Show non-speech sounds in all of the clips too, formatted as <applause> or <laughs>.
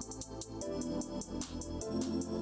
Thank you.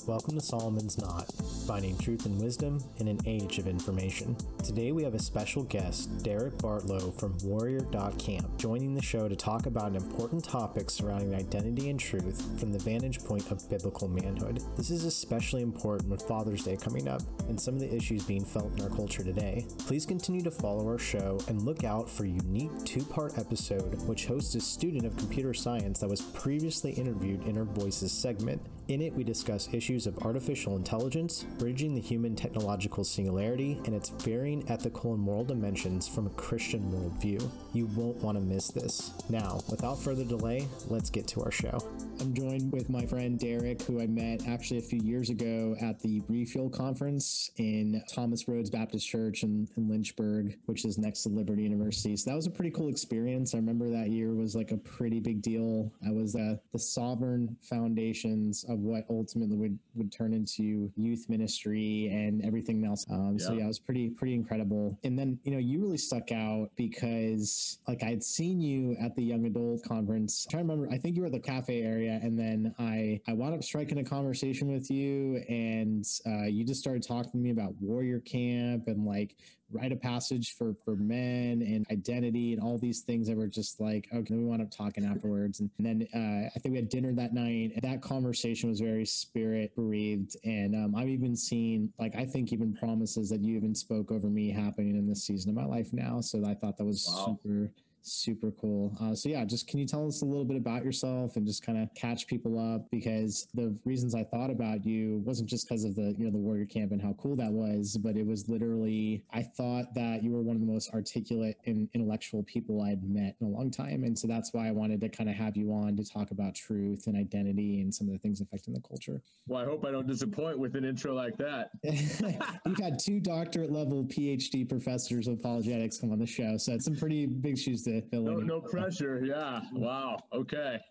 Welcome to Solomon's Knot, finding truth and wisdom in an age of information. Today we have a special guest, Derek Bartlow from Warrior.camp, joining the show to talk about an important topic surrounding identity and truth from the vantage point of biblical manhood. This is especially important with Father's Day coming up and some of the issues being felt in our culture today. Please continue to follow our show and look out for a unique two-part episode which hosts a student of computer science that was previously interviewed in our Voices segment. In it, we discuss issues of artificial intelligence, bridging the human technological singularity, and its varying ethical and moral dimensions from a Christian worldview. You won't want to miss this. Now, without further delay, let's get to our show. I'm joined with my friend Derek, who I met actually a few years ago at the Refuel Conference in Thomas Road Baptist Church in, in Lynchburg, which is next to Liberty University. So that was a pretty cool experience. I remember that year was like a pretty big deal. I was uh, the sovereign foundations of what ultimately would, would turn into youth ministry and everything else. Um, yeah. So yeah, it was pretty, pretty incredible. And then, you know, you really stuck out because like I'd seen you at the young adult conference. I'm trying to remember, I think you were at the cafe area area. And then I, I wound up striking a conversation with you and uh, you just started talking to me about warrior camp and like rite of passage for, for men and identity and all these things that were just like, okay, we wound up talking afterwards. And, and then uh, I think we had dinner that night. And that conversation was very spirit breathed. And um, I've even seen, like, I think even promises that you even spoke over me happening in this season of my life now. So I thought that was wow. super Super cool. Uh, so yeah, just can you tell us a little bit about yourself and just kind of catch people up? Because the reasons I thought about you wasn't just because of the you know the warrior camp and how cool that was, but it was literally I thought that you were one of the most articulate and intellectual people I'd met in a long time, and so that's why I wanted to kind of have you on to talk about truth and identity and some of the things affecting the culture. Well, I hope I don't disappoint with an intro like that. <laughs> You've had two doctorate level PhD professors of apologetics come on the show, so it's some pretty big shoes to fill no, in. No pressure. Yeah. Wow. Okay. <laughs>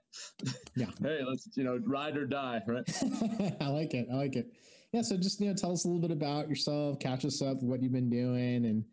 Yeah. hey, let's you know ride or die, right? <laughs> I like it. I like it. Yeah. So just you know, tell us a little bit about yourself, catch us up, what you've been doing, and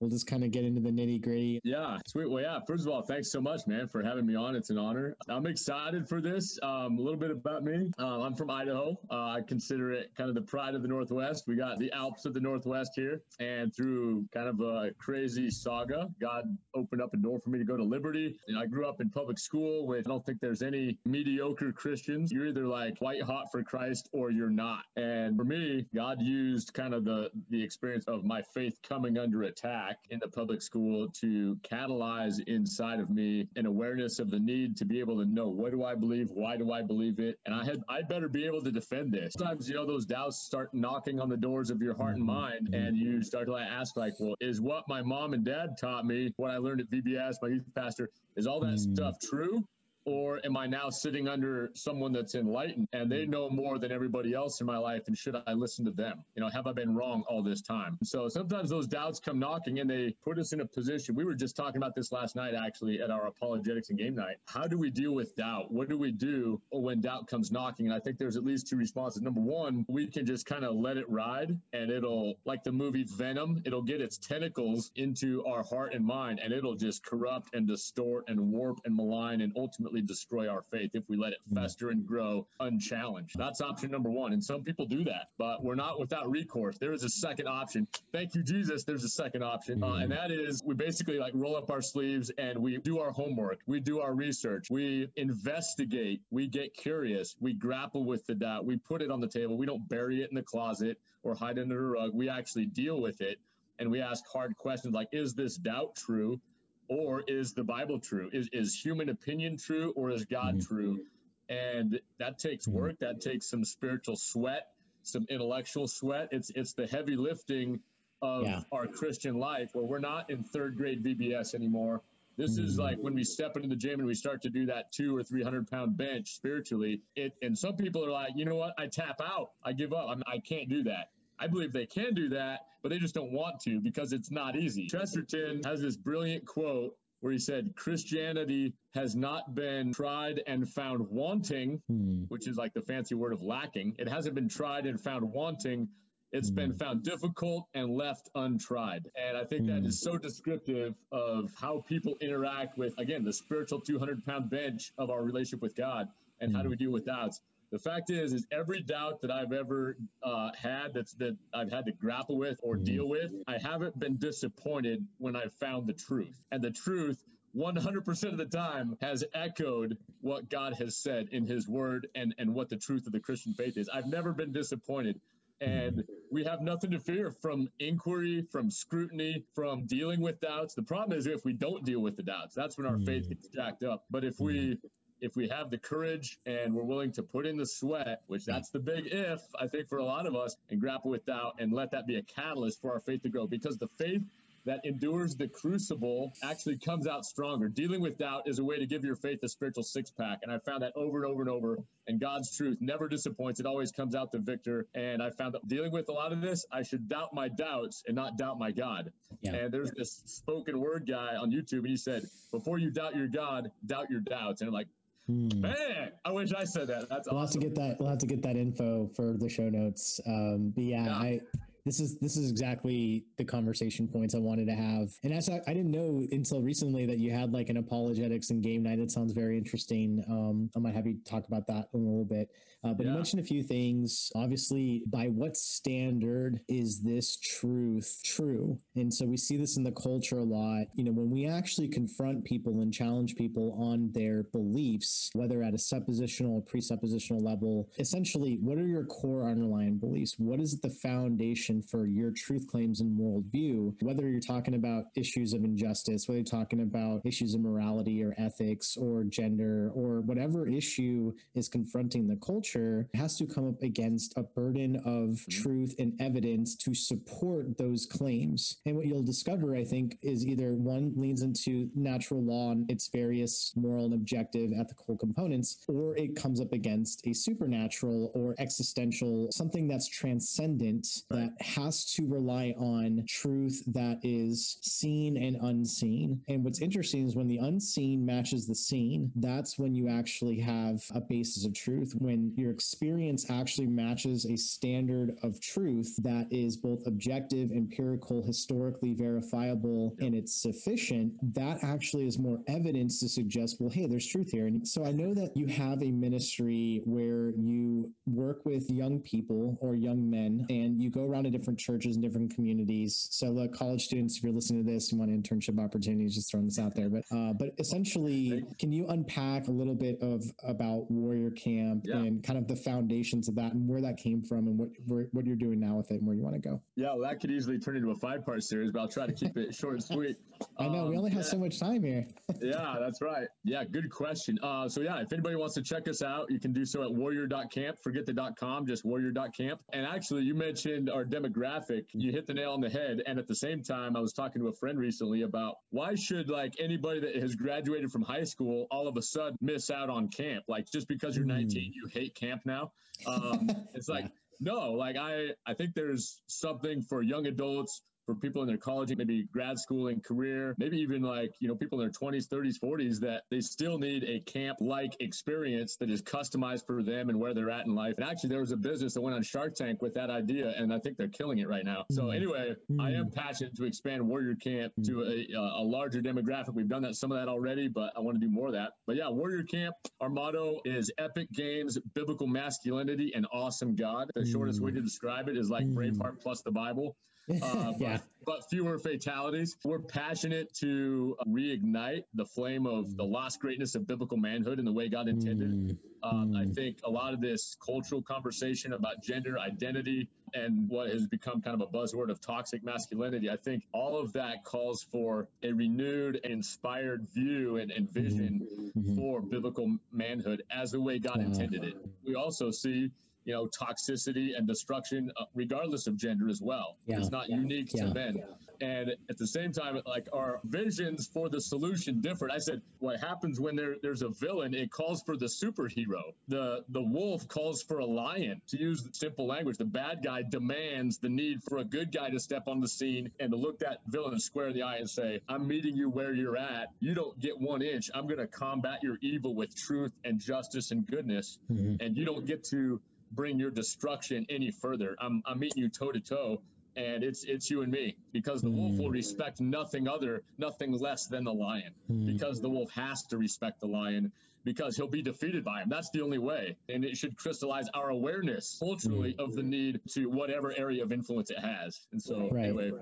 we'll just kind of get into the nitty gritty. Yeah, sweet. Well, yeah. First of all, thanks so much, man, for having me on. It's an honor. I'm excited for this. Um, a little bit about me. Uh, I'm from Idaho. Uh, I consider it kind of the pride of the Northwest. We got the Alps of the Northwest here, and through kind of a crazy saga, God opened up a door for me to go to Liberty. And I grew up in public school, which I don't think there's any mediocre Christians. You're either like white hot for Christ or you're not. And for me, God used kind of the the experience of my faith coming under attack back in the public school to catalyze inside of me an awareness of the need to be able to know what do I believe, why do I believe it, and I had I better be able to defend this. Sometimes you know those doubts start knocking on the doors of your heart and mind, and you start to ask like, well, is what my mom and dad taught me, what I learned at VBS, my youth pastor, is all that mm. stuff true? Or am I now sitting under someone that's enlightened and they hmm. know more than everybody else in my life? And should I listen to them? You know, have I been wrong all this time? So sometimes those doubts come knocking and they put us in a position. We were just talking about this last night, actually, at our apologetics and game night. How do we deal with doubt? What do we do when doubt comes knocking? And I think there's at least two responses. Number one, we can just kind of let it ride and it'll, like the movie Venom, it'll get its tentacles into our heart and mind and it'll just corrupt and distort and warp and malign and ultimately ultimately destroy our faith if we let it hmm. fester and grow unchallenged. That's option number one. And some people do that, but we're not without recourse. There is a second option. Thank you, Jesus. There's a second option. Uh, and hmm. that is we basically like roll up our sleeves and we do our homework. We do our research. We investigate. We get curious. We grapple with the doubt. We put it on the table. We don't bury it in the closet or hide under a rug. We actually deal with it and we ask hard questions like, is this doubt true? Or is the Bible true? Is is human opinion true or is God mm-hmm. true? And that takes mm-hmm. work. That takes some spiritual sweat, some intellectual sweat. It's it's the heavy lifting of yeah. our Christian life where we're not in third grade VBS anymore. This is mm-hmm. like when we step into the gym and we start to do that two or three hundred pound bench spiritually. It and some people are like, you know what? I tap out. I give up. I'm, I can't do that. I believe they can do that, but they just don't want to because it's not easy. Chesterton has this brilliant quote where he said, Christianity has not been tried and found wanting, hmm. which is like the fancy word of lacking. It hasn't been tried and found wanting. It's hmm. been found difficult and left untried. And I think that hmm. is so descriptive of how people interact with, again, the spiritual 200 pound bench of our relationship with God and how do we deal with doubts? The fact is, is every doubt that I've ever uh, had that's that I've had to grapple with or mm-hmm. deal with, I haven't been disappointed when I found the truth. And the truth 100% of the time has echoed what God has said in his word and, and what the truth of the Christian faith is. I've never been disappointed. And mm-hmm. we have nothing to fear from inquiry, from scrutiny, from dealing with doubts. The problem is if we don't deal with the doubts, that's when our faith mm-hmm. gets jacked up. But if we if we have the courage and we're willing to put in the sweat, which hmm. that's the big if, I think for a lot of us, and grapple with doubt and let that be a catalyst for our faith to grow. Because the faith that endures the crucible actually comes out stronger. Dealing with doubt is a way to give your faith a spiritual six pack. And I found that over and over and over. And God's truth never disappoints, it always comes out the victor. And I found that dealing with a lot of this, I should doubt my doubts and not doubt my God. Yeah. And there's this spoken word guy on YouTube, and he said, Before you doubt your God, doubt your doubts. And I'm like, Hmm. Man, I wish I said that. That's we'll awesome. have to get that. We'll have to get that info for the show notes. Um, but yeah, yeah. I this is this is exactly the conversation points I wanted to have. And as I, I, didn't know until recently that you had like an apologetics and game night. It sounds very interesting. Um, I might have you talk about that in a little bit. Uh, but yeah. you mentioned a few things. Obviously, by what standard is this truth true? And so we see this in the culture a lot. You know, when we actually confront people and challenge people on their beliefs, whether at a suppositional or presuppositional level, essentially, what are your core underlying beliefs? What is the foundation? For your truth claims and worldview, whether you're talking about issues of injustice, whether you're talking about issues of morality or ethics or gender or whatever issue is confronting the culture, has to come up against a burden of mm-hmm. truth and evidence to support those claims. And what you'll discover, I think, is either one leans into natural law and its various moral and objective ethical components, or it comes up against a supernatural or existential, something that's transcendent that has to rely on truth that is seen and unseen. And what's interesting is when the unseen matches the seen, that's when you actually have a basis of truth. When your experience actually matches a standard of truth that is both objective, empirical, historically verifiable, and it's sufficient, that actually is more evidence to suggest, well, hey, there's truth here. And so I know that you have a ministry where you work with young people or young men and you go around to different churches and different communities. So, look, college students, if you're listening to this, you want internship opportunities, just throwing this out there. But, uh, but essentially, can you unpack a little bit of about Warrior Camp yeah. and kind of the foundations of that and where that came from and what what you're doing now with it and where you want to go? Yeah, well, that could easily turn into a five part series, but I'll try to keep it short and sweet. I know um, we only have yeah. so much time here. <laughs> yeah, that's right. Yeah, good question. Uh, so yeah, if anybody wants to check us out, you can do so at warrior.camp. Forget the .com, just warrior.camp. And actually, you mentioned our demographic. You hit the nail on the head. And at the same time, I was talking to a friend recently about why should like anybody that has graduated from high school all of a sudden miss out on camp? Like just because you're 19, mm. you hate camp now. <laughs> Um, it's like. Yeah. No, like I, I think there's something for young adults for people in their college, maybe grad school and career, maybe even like, you know, people in their 20s, 30s, 40s that they still need a camp like experience that is customized for them and where they're at in life. And actually, there was a business that went on Shark Tank with that idea, and I think they're killing it right now. So, mm. anyway, mm. I am mm. passionate to expand Warrior Camp mm. to a, a larger demographic. We've done that, some of that already, but I want to do more of that. But yeah, Warrior Camp, our motto is epic games, biblical masculinity, and awesome God. The shortest way to describe it is like Braveheart plus the Bible. Uh, <laughs> yeah. but, but, fewer fatalities. We're passionate to reignite the flame of the lost greatness of biblical manhood in the way God intended. Mm. Um, mm. I think a lot of this cultural conversation about gender identity and what has become kind of a buzzword of toxic masculinity, I think all of that calls for a renewed, inspired view and, and vision mm-hmm. for biblical manhood as the way God intended it. We also see you know, toxicity and destruction, uh, regardless of gender as well. Yeah. It's not yeah. unique yeah. to men. And at the same time, like our visions for the solution different. I said, what happens when there, there's a villain? It calls for the superhero. The the wolf calls for a lion. To use simple language, the bad guy demands the need for a good guy to step on the scene and to look that villain square in the eye and say, "I'm meeting you where you're at. You don't get one inch. I'm going to combat your evil with truth and justice and goodness, mm-hmm. and you don't get to." Bring your destruction any further. I'm, I'm meeting you toe to toe and it's it's you and me because the mm. wolf will hmm. respect nothing other, nothing less than the lion. Mm. Because the wolf has to respect the lion because he'll be defeated by him. That's the only way. And it should crystallize our awareness culturally mm. of the need to whatever area of influence it has. And so, right. anyway.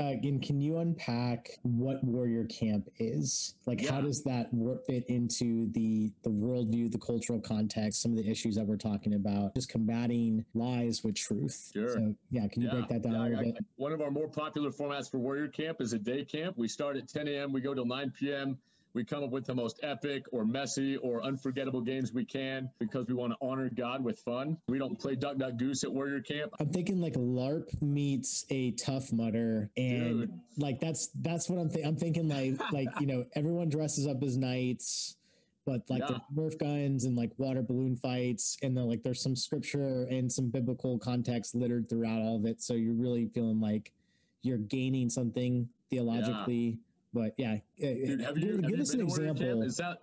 Uh, and can you unpack what Warrior Camp is? Like, yeah. how does that fit into the the worldview, the cultural context, some of the issues that we're talking about, just combating lies with truth? Sure. So, yeah, can you yeah. break that down yeah, a little bit? One of our more popular formats for Warrior Camp is a day camp. We start at 10 a.m., we go till 9 p.m. We come up with the most epic or messy or unforgettable games we can because we want to honor God with fun. We don't play duck duck goose at Warrior Camp. I'm thinking like LARP meets a Tough Mudder, and Dude. like that's that's what I'm thinking. I'm thinking like like you know everyone dresses up as knights but like yeah. the Nerf guns and like water balloon fights, and then like there's some scripture and some biblical context littered throughout all of it. So you're really feeling like you're gaining something theologically. Yeah. But yeah, Dude, have you, give, have give us an example. Is that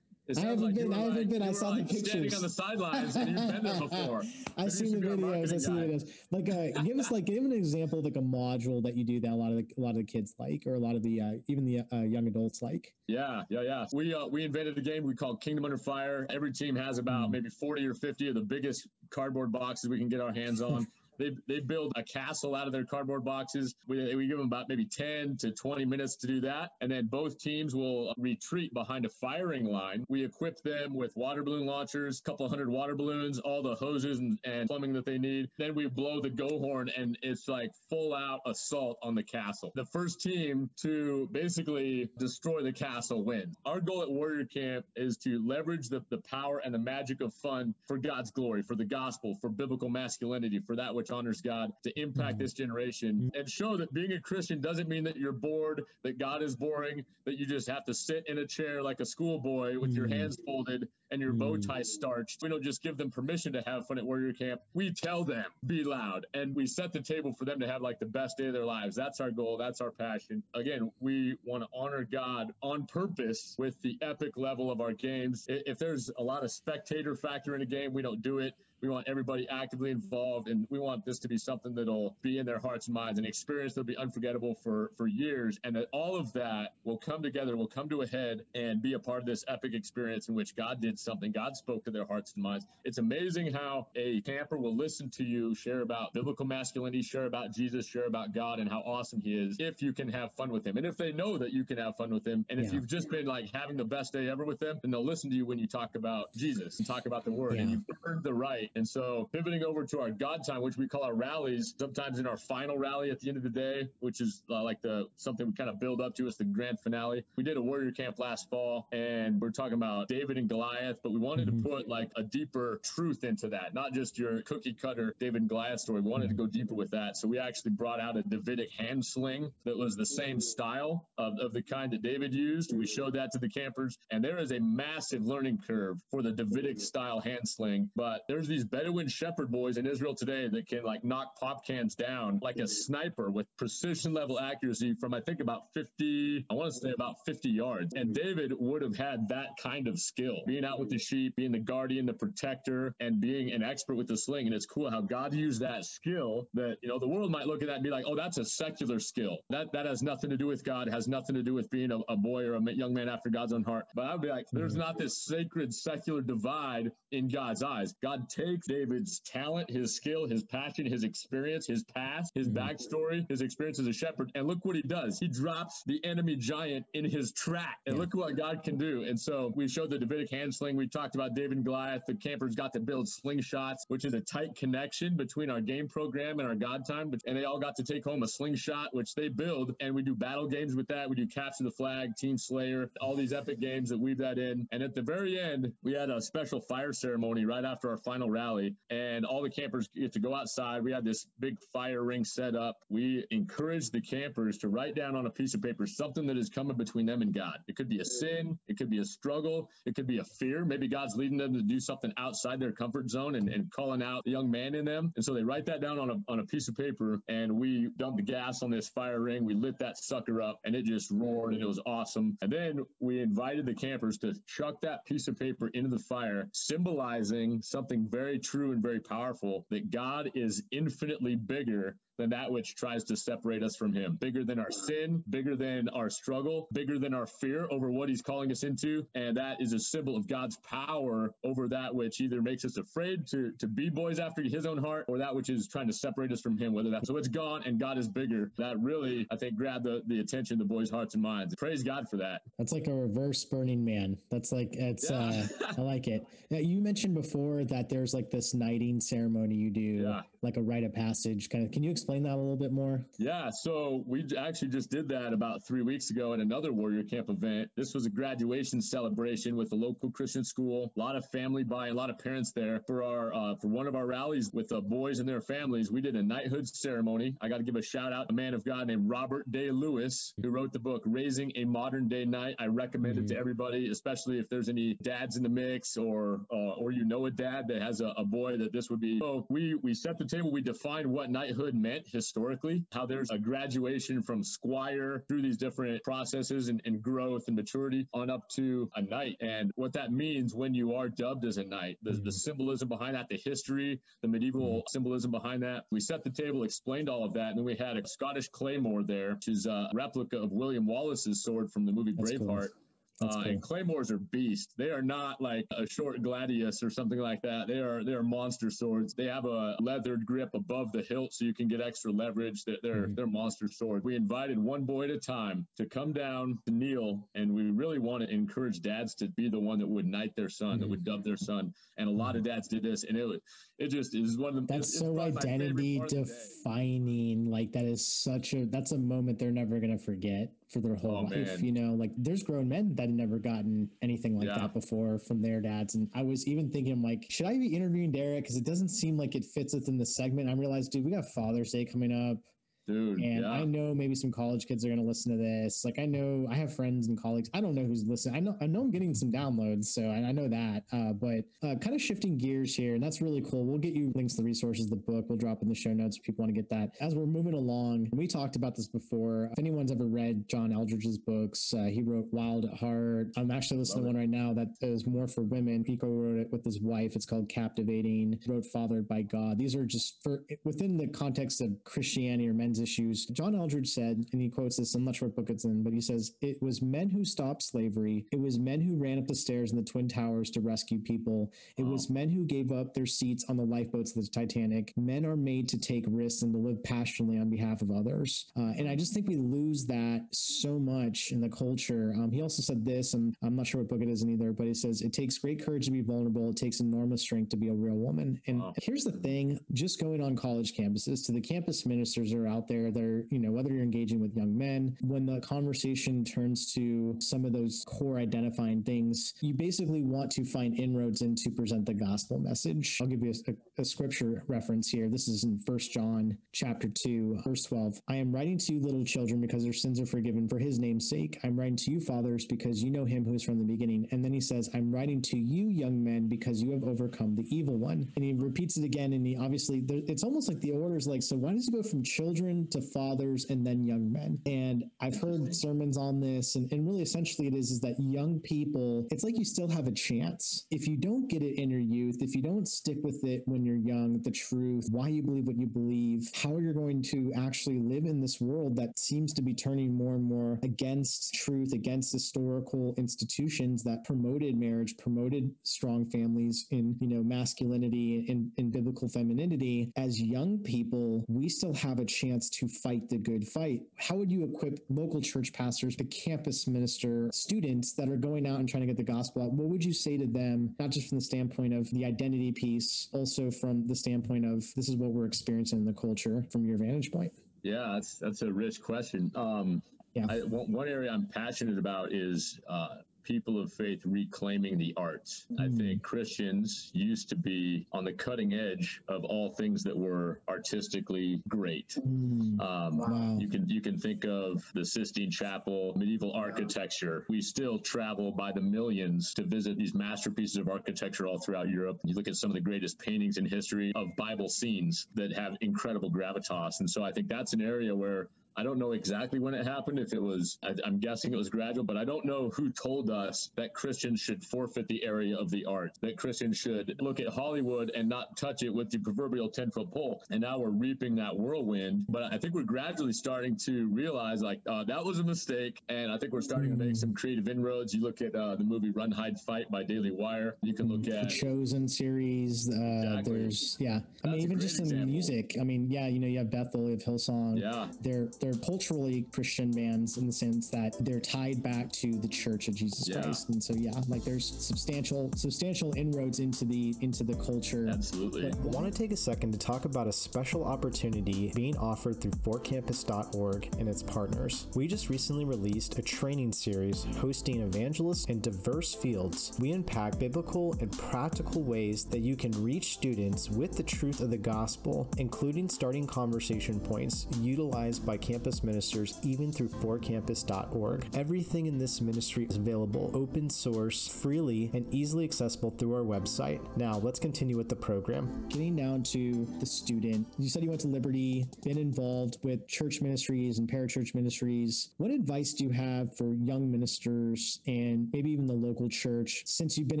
I haven't like been. I haven't like, been. I saw like the pictures. Standing on the sidelines, and you've been there before. <laughs> I've seen the videos. I've seen the videos. Like, uh, give us like give an example, like a module that you do that a lot of the, a lot of the kids like, or a lot of the uh, even the uh, young adults like. Yeah, yeah, yeah. We uh, we invented a game we call Kingdom Under Fire. Every team has about mm. maybe forty or fifty of the biggest cardboard boxes we can get our hands on. <laughs> They, they build a castle out of their cardboard boxes. We, we give them about maybe 10 to 20 minutes to do that. And then both teams will retreat behind a firing line. We equip them with water balloon launchers, a couple hundred water balloons, all the hoses and, and plumbing that they need. Then we blow the go horn and it's like full out assault on the castle. The first team to basically destroy the castle wins. Our goal at Warrior Camp is to leverage the, the power and the magic of fun for God's glory, for the gospel, for biblical masculinity, for that which honors God, to impact mm-hmm. this generation mm-hmm. and show that being a Christian doesn't mean that you're bored, that God is boring, that you just have to sit in a chair like a schoolboy with your mm-hmm. hands folded and your bow hmm. tie starched. We don't just give them permission to have fun at Warrior Camp. We tell them, be loud, and we set the table for them to have like the best day of their lives. That's our goal. That's our passion. Again, we want to honor God on purpose with the epic level of our games. If there's a lot of spectator factor in a game, we don't do it. We want everybody actively involved, and we want this to be something that'll be in their hearts and minds, an experience that'll be unforgettable for for years, and that all of that will come together, will come to a head, and be a part of this epic experience in which God did something. God spoke to their hearts and minds. It's amazing how a camper will listen to you share about biblical masculinity, share about Jesus, share about God, and how awesome He is. If you can have fun with Him, and if they know that you can have fun with Him, and if yeah. you've just been like having the best day ever with them, then they'll listen to you when you talk about Jesus and talk about the Word, yeah. and you've earned the right and so pivoting over to our God time, which we call our rallies, sometimes in our final rally at the end of the day, which is uh, like the something we kind of build up to as the grand finale. We did a warrior camp last fall and we're talking about David and Goliath, but we wanted mm-hmm. to put like a deeper truth into that, not just your cookie cutter David and Goliath story. We wanted to go deeper with that. So we actually brought out a Davidic hand sling that was the same mm-hmm. style of, of the kind that David used. We showed that to the campers and there is a massive learning curve for the Davidic style hand sling, but there's these Bedouin shepherd boys in Israel today that can like knock pop cans down like a mm-hmm. sniper with precision level accuracy from I think about 50, I want to say about 50 yards. And mm-hmm. David would have had that kind of skill, being out with the sheep, being the guardian, the protector, and being an expert with the sling. And it's cool how God used that skill that, you know, the world might look at that and be like, oh, that's a secular skill. That that has nothing to do with God, has nothing to do with being a, a boy or a young man after God's own heart. But I'd be like, there's not this sacred secular divide in God's eyes. God takes David's talent, his skill, his passion, his experience, his past, his mm-hmm. backstory, his experience as a shepherd. And look what he does. He drops the enemy giant in his track. And look what God can do. And so we showed the Davidic hand sling. We talked about David and Goliath. The campers got to build slingshots, which is a tight connection between our game program and our God time. And they all got to take home a slingshot, which they build. And we do battle games with that. We do capture the flag, team slayer, all these epic games that weave that in. And at the very end, we had a special fire ceremony right after our final rally and all the campers get to go outside. We had this big fire ring set up. We encouraged the campers to write down on a piece of paper something that is coming between them and God. It could be a sin, it could be a struggle, it could be a fear. Maybe God's leading them to do something outside their comfort zone and, and calling out the young man in them. And so they write that down on a, on a piece of paper and we dumped the gas on this fire ring. We lit that sucker up and it just roared and it was awesome. And then we invited the campers to chuck that piece of paper into the fire, symbolizing something very true and very powerful that God is infinitely bigger than that which tries to separate us from Him. Bigger than our sin, bigger than our struggle, bigger than our fear over what He's calling us into. And that is a symbol of God's power over that which either makes us afraid to, to be boys after His own heart or that which is trying to separate us from Him, whether that's so it's gone and God is bigger. That really, I think, grabbed the, the attention of the boys' hearts and minds. Praise God for that. That's like a reverse Burning Man. That's like, it's, yeah. uh, I like it. Now, you mentioned before that there's like this knighting ceremony you do, yeah. Like a rite of passage kind of. Can you explain that a little bit more? Yeah. So we actually just did that about three weeks ago at another Warrior Camp event. This was a graduation celebration with a local Christian school. A lot of family by a lot of parents there for our uh, for one of our rallies with the boys and their families. We did a knighthood ceremony. I got to give a shout out to a man of God named Robert Day Lewis who wrote the book Raising a Modern Day Knight. I recommend mm-hmm. it to mm-hmm. everybody, especially if there's any dads in the mix or uh, or you know a dad that has a, a boy that this would be. So we we set the table. We defined what knighthood meant historically. How there's a graduation from squire through these different processes and, and growth and maturity on up to a knight, and what that means when you are dubbed as a knight. The, mm-hmm. the symbolism behind that, the history, the medieval mm-hmm. symbolism behind that. We set the table, explained all of that, and then we had a Scottish claymore there, which is a replica of William Wallace's sword from the movie That's Braveheart. Cool. Uh, cool. And claymores are beasts. They are not like a short gladius or something like that. They are they are monster swords. They have a leathered grip above the hilt, so you can get extra leverage. They're they're, mm-hmm. they're monster swords. We invited one boy at a time to come down to kneel, and we really want to encourage dads to be the one that would knight their son, mm-hmm. that would dub their son. And a lot of dads did this, and it was it just is one of the that's so identity defining. Like that is such a that's a moment they're never gonna forget for their whole oh, life. Man. You know, like there's grown men that had never gotten anything like yeah. that before from their dads. And I was even thinking, like, should I be interviewing Derek? Because it doesn't seem like it fits within the segment. I realized, dude, we got Father's Day coming up. Dude, and yeah. I know maybe some college kids are going to listen to this. Like I know I have friends and colleagues. I don't know who's listening. I know I know I'm getting some downloads, so I, I know that. Uh, but uh, kind of shifting gears here, and that's really cool. We'll get you links to the resources, the book. We'll drop in the show notes if people want to get that. As we're moving along, we talked about this before. If anyone's ever read John Eldredge's books, uh, he wrote Wild at Heart. I'm actually listening Love to one right now that is more for women. Pico wrote it with his wife. It's called Captivating. He wrote Fathered by God. These are just for within the context of Christianity or men's issues. John Eldredge said, and he quotes this, I'm not sure what book it's in, but he says, It was men who stopped slavery. It was men who ran up the stairs in the Twin Towers to rescue people. It was men who gave up their seats on the lifeboats of the Titanic. Men are made to take risks and to live passionately on behalf of others. Uh, and I just think we lose that so much in the culture. Um, he also said this, and I'm not sure what book it is in either, but he says, It takes great courage to be vulnerable. It takes enormous strength to be a real woman. And wow. here's the thing just going on college campuses to the campus ministers are out there, they're, you know, whether you're engaging with young men, when the conversation turns to some of those core identifying things, you basically want to find inroads in to present the gospel message. I'll give you a, a scripture reference here. This is in First John chapter 2, verse 12. I am writing to you, little children, because their sins are forgiven for his name's sake. I'm writing to you, fathers, because you know him who is from the beginning. And then he says, I'm writing to you, young men, because you have overcome the evil one. And he repeats it again. And he obviously, it's almost like the order is like, so why does it go from children to fathers? and then young men. And I've heard sermons on this, and, and really essentially it is is that young people, it's like you still have a chance. If you don't get it in your youth, if you don't stick with it when you're young, the truth, why you believe what you believe, how you're going to actually live in this world that seems to be turning more and more against truth, against historical institutions that promoted marriage, promoted strong families in, you know, masculinity and, and biblical femininity. As young people, we still have a chance to fight the good fight. How would you equip local church pastors, the campus minister, students that are going out and trying to get the gospel out? What would you say to them, not just from the standpoint of the identity piece, also from the standpoint of this is what we're experiencing in the culture from your vantage point? Yeah, that's that's a rich question. Um, yeah. I, one area I'm passionate about is uh, people of faith reclaiming the arts. Mm. I think Christians used to be on the cutting edge of all things that were artistically great. Mm. Um, wow. You can you can think of the Sistine Chapel, medieval architecture. We still travel by the millions to visit these masterpieces of architecture all throughout Europe. You look at some of the greatest paintings in history of Bible scenes that have incredible gravitas, and so I think that's an area where I don't know exactly when it happened. If it was, I, am guessing it was gradual, but I don't know who told us that Christians should forfeit the area of the art, that Christians should look at Hollywood and not touch it with the proverbial 10 foot pole. And now we're reaping that whirlwind. But I think we're gradually starting to realize like uh, that was a mistake. And I think we're starting mm. to make some creative inroads. You look at uh, the movie Run, Hide, Fight by Daily Wire. You can look at the Chosen series. Uh, exactly. There's, yeah. I mean, even just example. in music. I mean, yeah, you know, you have Bethel, you have Hillsong. Yeah. They're, they're culturally Christian bands in the sense that they're tied back to the Church of Jesus yeah. Christ. And so, yeah, like there's substantial, substantial inroads into the, into the culture. Absolutely. But I want to take a second to talk about a special opportunity being offered through fortcampus.org and its partners. We just recently released a training series hosting evangelists in diverse fields. We unpack biblical and practical ways that you can reach students with the truth of the gospel, including starting conversation points utilized by campus ministers even through fortcampus.org. Everything in this ministry is available open source, freely, and easily accessible through our website. Now, let's continue with the program. Getting down to the student, you said you went to Liberty, been involved with church ministries and parachurch ministries. What advice do you have for young ministers and maybe even the local church since you've been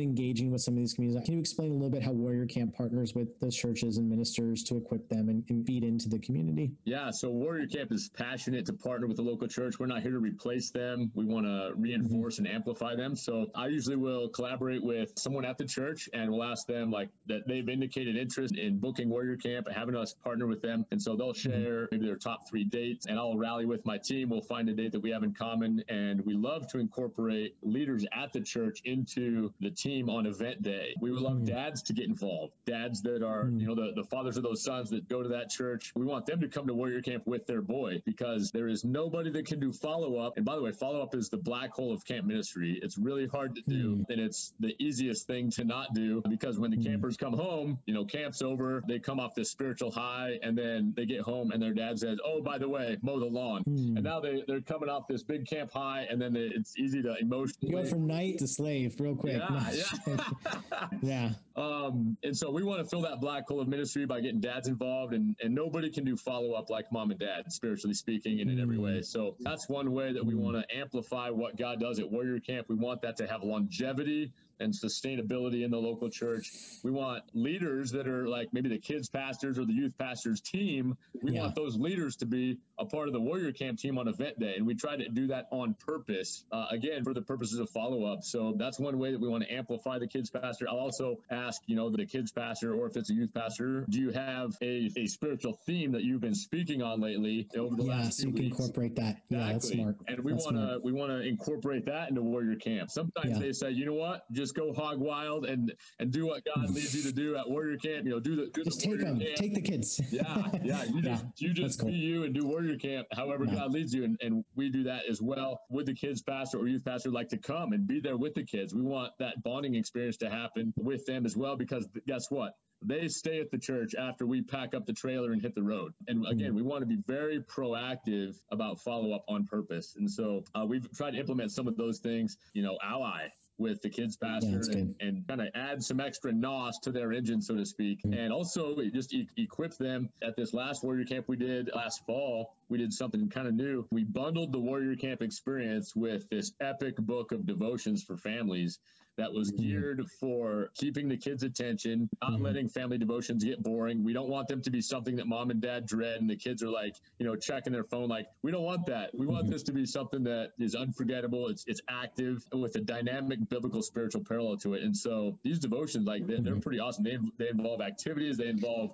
engaging with some of these communities? Can you explain a little bit how Warrior Camp partners with those churches and ministers to equip them and, and feed into the community? Yeah, so Warrior Camp is passionate to partner with the local church. We're not here to replace them. We want to reinforce mm-hmm. and amplify them. So I usually will collaborate with someone at the church and we'll ask them like that they've indicated interest in booking Warrior Camp and having us partner with them. And so they'll mm-hmm. share maybe their top three dates and I'll rally with my team. We'll find a date that we have in common. And we love to incorporate leaders at the church into the team on event day. We would love mm. dads to get involved, dads that are, mm. you know, the, the fathers of those sons that go to that church. We want them to come to Warrior Camp with their boy because there is nobody that can do follow up. And by the way, follow up is the black hole of camp ministry. It's really hard to do. Mm. And it's the easiest thing to not do because when the mm. campers come home, you know, camp's over, they come off this spiritual high and then they get home and their dad says, Oh, by the way, mow the lawn. Mm. And now they, they're coming off this big camp high and then they, it's easy to emotionally you go from knight to slave real quick. Yeah. yeah. <laughs> yeah. Um, and so we want to fill that black hole of ministry by getting dads involved and, and nobody can do follow up like mom and dad, spiritually speaking and in every way. Mm. So that's one way that we want to amplify what God does at Warrior Camp. We want that to have longevity and sustainability in the local church. We want leaders that are like maybe the kids pastors or the youth pastors team. We yeah. want those leaders to be a part of the Warrior Camp team on event day. And we try to do that on purpose, uh, again, for the purposes of follow up. So that's one way that we want to amplify the kids pastor. I'll also ask, you know, the kids pastor or if it's a youth pastor, do you have a, a spiritual theme that you've been speaking on lately over the yeah, last so you weeks? can incorporate that. Exactly. Yeah, that's smart. And we want to we want to incorporate that into Warrior Camp. Sometimes yeah. they say, you know what, just go hog wild and and do what God leads you to do at Warrior Camp. You know, do the do just the take them, camp. take the kids. yeah, yeah. You <laughs> just you just cool. be you and do Warrior Camp however yeah. God leads you, and, and we do that as well with the kids pastor or youth pastor like to come and be there with the kids. We want that bonding experience to happen with them as well because guess what? they stay at the church after we pack up the trailer and hit the road. And again, mm-hmm. we want to be very proactive about follow up on purpose. And so uh, we've tried to implement some of those things, you know, ally with the kids pastor yeah, and, and kind of add some extra NOS to their engine, so to speak. Mm-hmm. And also just e- equip them at this last warrior camp we did last fall. We did something kind of new. We bundled the warrior camp experience with this epic book of devotions for families that was mm-hmm. geared for keeping the kids' attention, not mm-hmm. letting family devotions get boring. We don't want them to be something that mom and dad dread and the kids are like, you know, checking their phone. Like, we don't want that. We want mm-hmm. this to be something that is unforgettable. It's it's active with a dynamic biblical spiritual parallel to it. And so these devotions, like, they're, they're mm-hmm. pretty awesome. They, they involve activities, they involve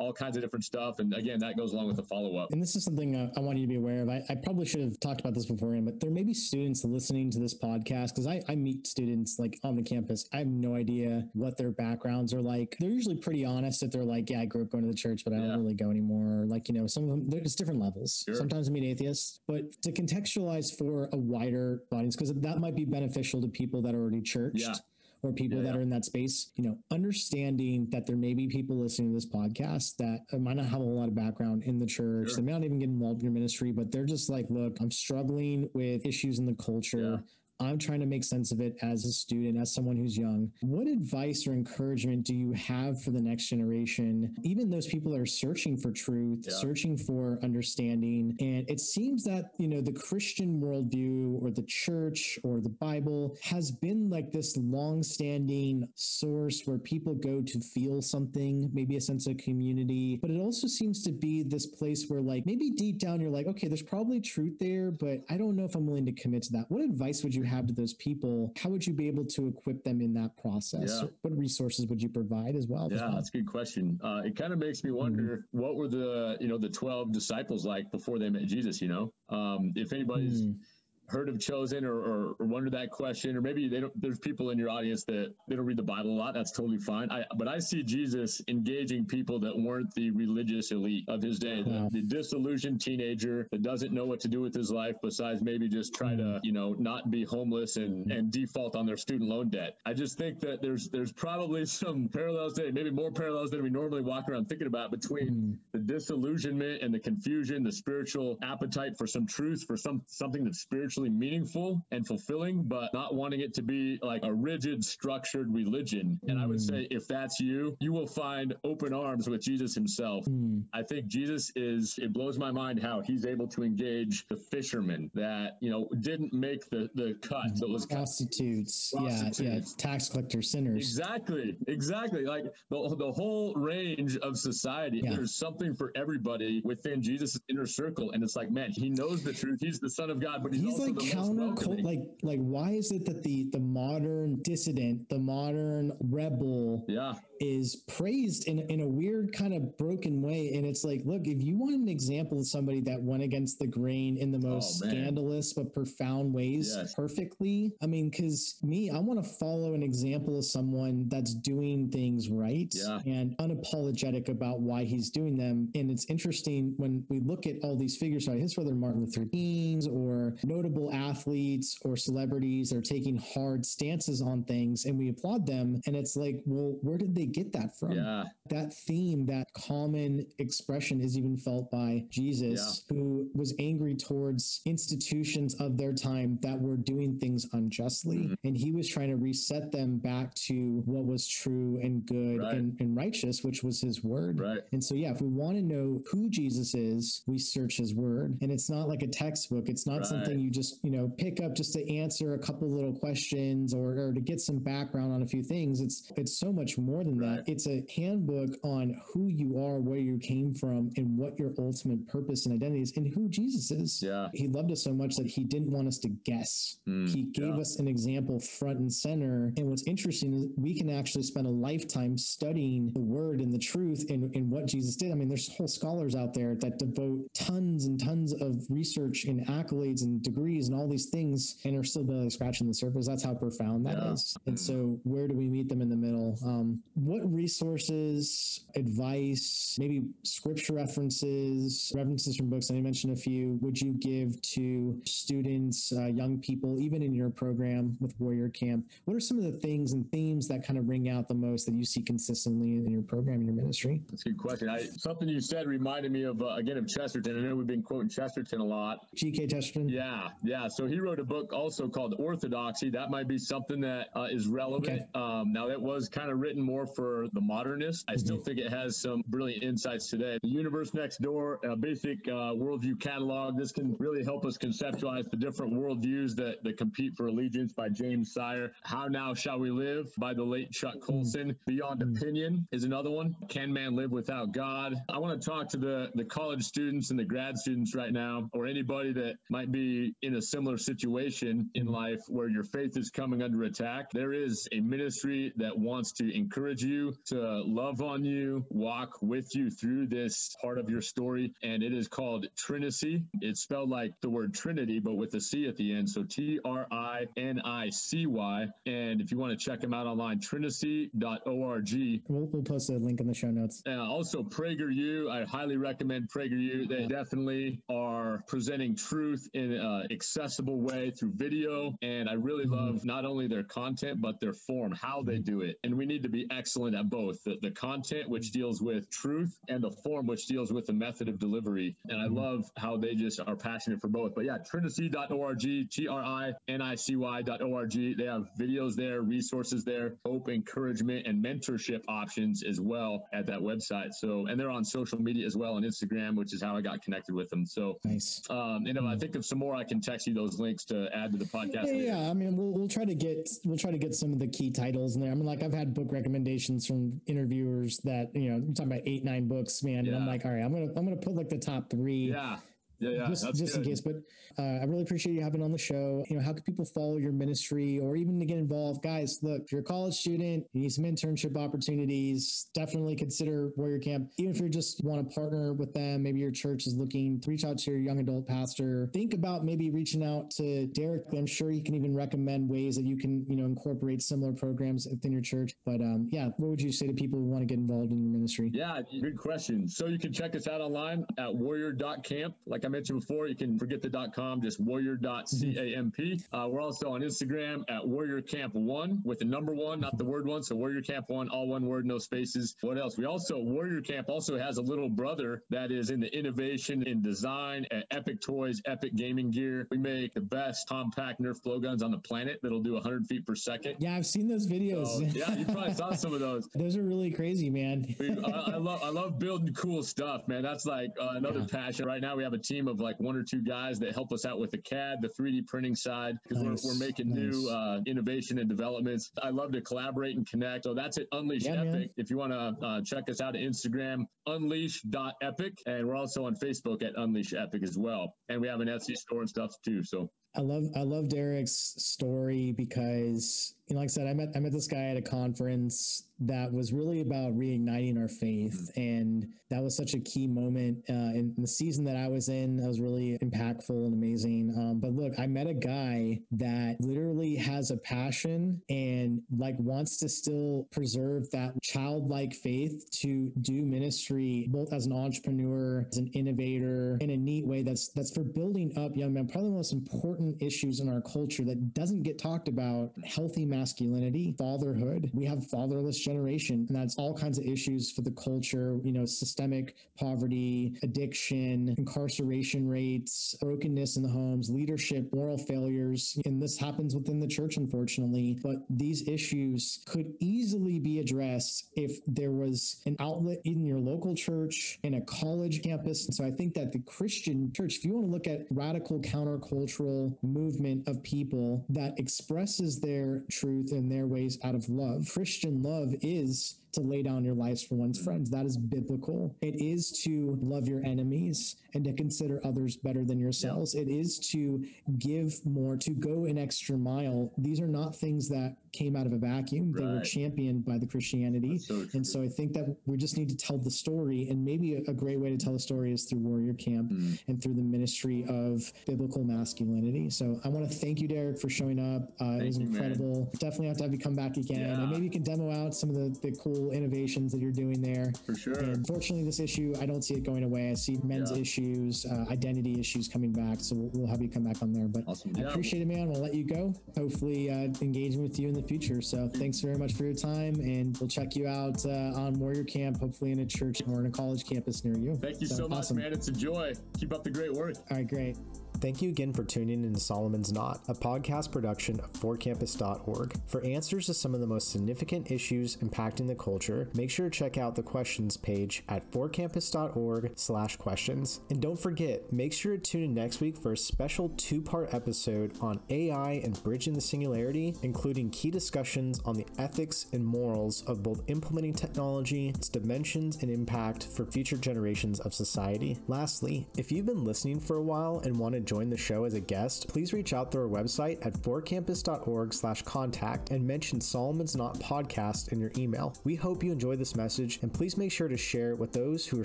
all kinds of different stuff. And again, that goes along with the follow up. And this is something I, I want you to be aware of. I, I, probably should have talked about this beforehand, but there may be students listening to this podcast because I, I meet students like on the campus. I have no idea what their backgrounds are like. They're usually pretty honest if they're like, yeah, I grew up going to the church, but I don't really go anymore. Like, you know, some of them, there's different levels. Sure. Sometimes I meet atheists, but to contextualize for a wider audience, because that might be beneficial to people that are already churched. Yeah or people yeah, that yeah. are in that space, you know, understanding that there may be people listening to this podcast that uh, might not have a lot of background in the church. Sure. They may not even get involved in your ministry, but they're just like, look, I'm struggling with issues in the culture. I'm trying to make sense of it as a student, as someone who's young. What advice or encouragement do you have for the next generation, even those people that are searching for truth, yeah. searching for understanding? And it seems that, you know, the Christian worldview or the church or the Bible has been like this long standing source where people go to feel something, maybe a sense of community, but it also seems to be this place where, like, maybe deep down you're like, okay, there's probably truth there, but I don't know if I'm willing to commit to that. What advice would you have to those people? How would you be able to equip them in that process? Yeah. What resources would you provide as well? Yeah, that's a good question. Uh, it kind of makes me wonder mm-hmm. what were the, you know, the 12 disciples like before they met Jesus, you know? Um, if anybody's, mm-hmm heard of chosen or, or, or that question or maybe they don't there's people in your audience that they don't read the bible a lot that's totally fine. I, but i see jesus engaging people that weren't the religious elite of his day the, the, disillusioned teenager that doesn't know what to do with his life besides maybe just try to you know not be homeless and and default on their student loan debt. I just think that there's there's probably some parallels maybe more parallels than we normally walk around thinking about between the disillusionment and the confusion the spiritual appetite for some truth for some something that's spiritual actually meaningful and fulfilling, but not wanting it to be like a rigid, structured religion. And mm. I would mm. say if that's you, you will find open arms with Jesus himself. Mm. I think Jesus is, it blows my mind how he's able to engage the fishermen that, you know, didn't make the, the cut. So was prostitutes. prostitutes. Yeah. Yeah. Tax collectors, sinners. Exactly. Exactly. Like the, the whole range of society, yeah. there's something for everybody within Jesus' inner circle. And it's like, man, he knows the truth. He's the son of God, but he's, he's also like counter like like why is it that the the modern dissident the modern rebel yeah is praised in, in a weird kind of broken way. And it's like, look, if you want an example of somebody that went against the grain in the oh, most oh, scandalous but profound ways yes. perfectly, I mean, because me, I want to follow an example of someone that's doing things right yeah. and unapologetic about why he's doing them. And it's interesting when we look at all these figures, so his brother Martin Luther King's or notable athletes or celebrities are taking hard stances on things and we applaud them. And it's like, well, where did they get that from? Yeah. That theme, that common expression is even felt by Jesus, yeah. who was angry towards institutions of their time that were doing things unjustly. Mm-hmm. And he was trying to reset them back to what was true and good right. and, and righteous, which was his word. Right. And so, yeah, if we want to know who Jesus is, we search his word. And it's not like a textbook. It's not right. something you just, you know, pick up just to answer a couple little questions or, or to get some background on a few things. It's it's so much more than that. It's a handbook on who you are, where you came from, and what your ultimate purpose and identity is, and who Jesus is. Yeah. He loved us so much that he didn't want us to guess. Mm, he gave yeah. us an example front and center. And what's interesting is we can actually spend a lifetime studying the word and the truth and, and what Jesus did. I mean, there's whole scholars out there that devote tons and tons of research and accolades and degrees and all these things and are still barely scratching the surface. That's how profound that yeah. is. And so where do we meet them in the middle? Um, what resources, advice, maybe scripture references, references from books, and I mentioned a few, would you give to students, uh, young people, even in your program with Warrior Camp? What are some of the things and themes that kind of ring out the most that you see consistently in your program, in your ministry? That's a good question. I, something you said reminded me of, uh, again, of Chesterton. I know we've been quoting Chesterton a lot. G.K. Chesterton? Yeah, yeah. So he wrote a book also called Orthodoxy. That might be something that uh, is relevant. Okay. Um, now, that was kind of written more for the modernist. I still mm-hmm. think it has some brilliant insights today. The Universe Next Door, a basic uh, worldview catalog. This can really help us conceptualize the different worldviews that, that compete for allegiance by James Sire. How Now Shall We Live by the late Chuck mm-hmm. Colson. Beyond mm-hmm. Opinion is another one. Can Man Live Without God? I want to talk to the, the college students and the grad students right now, or anybody that might be in a similar situation in life where your faith is coming under attack. There is a ministry that wants to encourage you to love on you, walk with you through this part of your story. And it is called Trinicy. It's spelled like the word Trinity, but with a C at the end. So T R I N I C Y. And if you want to check them out online, trinicy.org. We'll, we'll post a link in the show notes. Uh, also, PragerU. I highly recommend PragerU. They definitely are presenting truth in an accessible way through video. And I really mm-hmm. love not only their content, but their form, how they do it. And we need to be excellent excellent at both the, the content, which deals with truth, and the form, which deals with the method of delivery. And I mm-hmm. love how they just are passionate for both. But yeah, trinicy.org, T R I N I C Y.org. They have videos there, resources there, hope, encouragement, and mentorship options as well at that website. So, and they're on social media as well on Instagram, which is how I got connected with them. So, nice. Um, and if I mm. think of some more, I can text you those links to add to the podcast. Yeah, yeah. I mean, we'll, we'll try to get we'll try to get some of the key titles in there. I mean, like I've had book recommendations from interviewers that you know, I'm talking about eight nine books, man. Yeah. And I'm like, all right, I'm gonna I'm gonna put like the top three. Yeah yeah, yeah, just, just in case. But uh, I really appreciate you having on the show. You know, how can people follow your ministry or even to get involved? Guys, look, if you're a college student, you need some internship opportunities, definitely consider Warrior Camp. Even if you just want to partner with them, maybe your church is looking to reach out to your young adult pastor. Think about maybe reaching out to Derek. I'm sure he can even recommend ways that you can, you know, incorporate similar programs within your church. But um, yeah, what would you say to people who want to get involved in your ministry? Yeah, good question. So you can check us out online at warrior.camp. Like I mentioned before, you can forget the .com, just warrior.camp. Uh, we're also on Instagram at Warrior Camp One with the number one, not the word one. So Warrior Camp One, all one word, no spaces. What else? We also Warrior Camp also has a little brother that is in the innovation in design at Epic Toys, Epic Gaming Gear. We make the best compact Nerf flow guns on the planet that'll do 100 feet per second. Yeah, I've seen those videos. So, yeah, you probably saw some of those. <laughs> Those are really crazy, man. I, I, love I love building cool stuff, man. That's like uh, another yeah. passion. Right now, we have a team of like one or two guys that help us out with the CAD, the 3D printing side, because nice. we're, we're making nice. new uh, innovation and developments. I love to collaborate and connect. So that's it, Unleash yeah, Epic. Man. If you want to uh, check us out at Instagram, unleash.epic. And we're also on Facebook at Unleash Epic as well. And we have an Etsy store and stuff too. So I love I love Derek's story because you know, like I said, I met I met this guy at a conference that was really about reigniting our faith, mm-hmm. and that was such a key moment uh, in, the season that I was in. That was really impactful and amazing. Um, but look, I met a guy that literally has a passion and like wants to still preserve that childlike faith to do ministry both as an entrepreneur, as an innovator, in a neat way. That's that's for building up young men. Probably the most important issues in our culture that doesn't get talked about: healthy masculinity, fatherhood. We have fatherless generation, and that's all kinds of issues for the culture. You know, systemic poverty, addiction, incarceration rates, brokenness in the homes, leadership, moral failures, and this happens within the church, unfortunately. But these issues could easily be addressed if there was an outlet in your local church, in a college campus. And so I think that the Christian church, if you want to look at radical countercultural movement of people that expresses their truth and their ways out of love. Christian love is to lay down your lives for one's friends. That is biblical. It is to love your enemies and to consider others better than yourselves. It is to give more, to go an extra mile. These are not things that came out of a vacuum. Right. They were championed by the Christianity. So and so I think that we just need to tell the story. And maybe a, a great way to tell the story is through Warrior Camp mm. and through the ministry of biblical masculinity. So I want to thank you, Derek, for showing up. Uh, it was incredible. You, Definitely have to have you come back again. Yeah. And maybe you can demo out some of the, the cool innovations that you're doing there. For sure. And fortunately, this issue, I don't see it going away. I see men's yeah. issues, uh, identity issues coming back. So we'll, we'll, have you come back on there. But awesome. I appreciate it, man. We'll let you go. Hopefully, uh, engaging with you in the future. So thanks very much for your time. And we'll check you out uh, on Warrior Camp, hopefully in a church or in a college campus near you. Thank you so, so much, awesome. man. It's a joy. Keep up the great work. All right, great. Thank you again for tuning in to Solomon's Knot, a podcast production of forcampus.org. For answers to some of the most significant issues impacting the culture, make sure to check out the questions page at forcampus.org slash questions. And don't forget, make sure to tune in next week for a special two-part episode on AI and bridging the singularity, including key discussions on the ethics and morals of both implementing technology, its dimensions and impact for future generations of society. Lastly, if you've been listening for a while and want to join the show as a guest, please reach out through our website at forcampus.org slash contact and mention Solomon's Knot podcast in your email. We hope you enjoy this message and please make sure to share it with those who are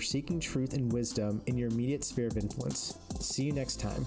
seeking truth and wisdom in your immediate sphere of influence. See you next time.